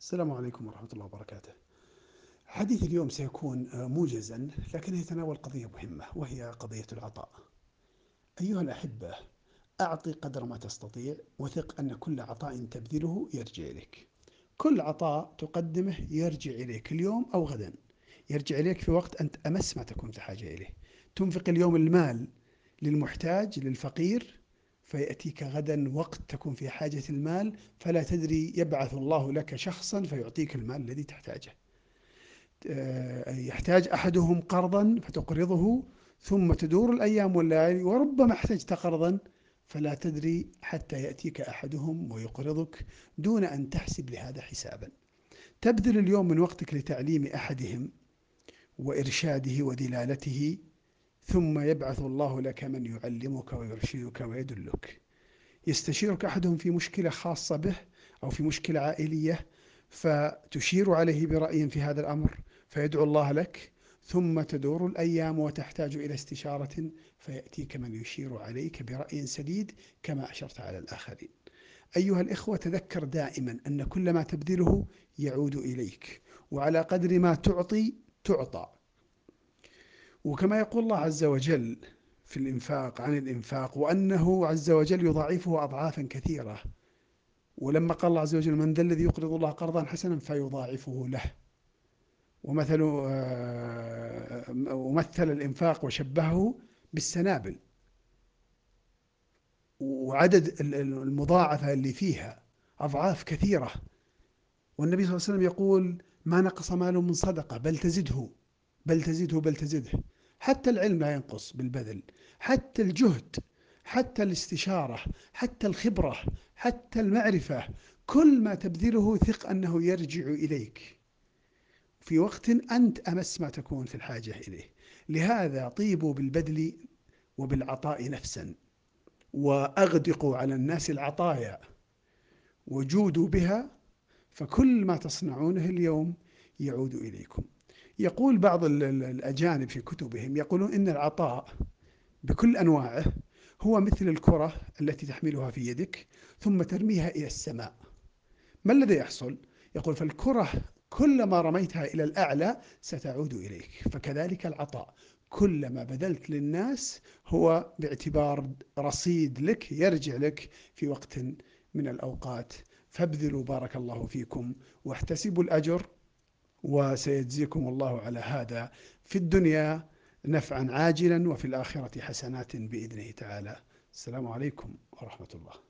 السلام عليكم ورحمة الله وبركاته. حديث اليوم سيكون موجزا لكن يتناول قضية مهمة وهي قضية العطاء. أيها الأحبة أعطي قدر ما تستطيع وثق أن كل عطاء تبذله يرجع إليك. كل عطاء تقدمه يرجع إليك اليوم أو غدا. يرجع إليك في وقت أنت أمس ما تكون في حاجة إليه. تنفق اليوم المال للمحتاج للفقير فيأتيك غدا وقت تكون في حاجة المال فلا تدري يبعث الله لك شخصا فيعطيك المال الذي تحتاجه. آه، يحتاج أحدهم قرضا فتقرضه ثم تدور الأيام والليالي وربما احتجت قرضا فلا تدري حتى يأتيك أحدهم ويقرضك دون أن تحسب لهذا حسابا. تبذل اليوم من وقتك لتعليم أحدهم وإرشاده ودلالته ثم يبعث الله لك من يعلمك ويرشدك ويدلك. يستشيرك أحدهم في مشكلة خاصة به أو في مشكلة عائلية فتشير عليه برأي في هذا الأمر فيدعو الله لك ثم تدور الأيام وتحتاج إلى استشارة فيأتيك من يشير عليك برأي سديد كما أشرت على الآخرين. أيها الإخوة تذكر دائما أن كل ما تبذله يعود إليك وعلى قدر ما تعطي تعطى. وكما يقول الله عز وجل في الإنفاق عن الإنفاق وأنه عز وجل يضاعفه أضعافا كثيرة. ولما قال الله عز وجل من ذا الذي يقرض الله قرضا حسنا فيضاعفه له. ومثل آه، ومثل الإنفاق وشبهه بالسنابل. وعدد المضاعفة اللي فيها أضعاف كثيرة. والنبي صلى الله عليه وسلم يقول ما نقص مال من صدقة بل تزده. بل تزده بل تزده حتى العلم لا ينقص بالبذل. حتى الجهد حتى الاستشارة حتى الخبرة حتى المعرفة كل ما تبذله ثق أنه يرجع إليك. في وقت أنت أمس ما تكون في الحاجة إليه. لهذا طيبوا بالبذل وبالعطاء نفسا. وأغدقوا على الناس العطايا. وجودوا بها فكل ما تصنعونه اليوم يعود إليكم. يقول بعض الأجانب في كتبهم يقولون إن العطاء بكل أنواعه هو مثل الكرة التي تحملها في يدك ثم ترميها إلى السماء. ما الذي يحصل؟ يقول فالكرة كلما رميتها إلى الأعلى ستعود إليك. فكذلك العطاء. كلما بذلت للناس هو باعتبار رصيد لك يرجع لك في وقت من الأوقات. فابذلوا بارك الله فيكم واحتسبوا الأجر وسيجزيكم الله على هذا. في الدنيا نفعا عاجلا وفي الآخرة حسنات بإذنه تعالى. السلام عليكم ورحمة الله.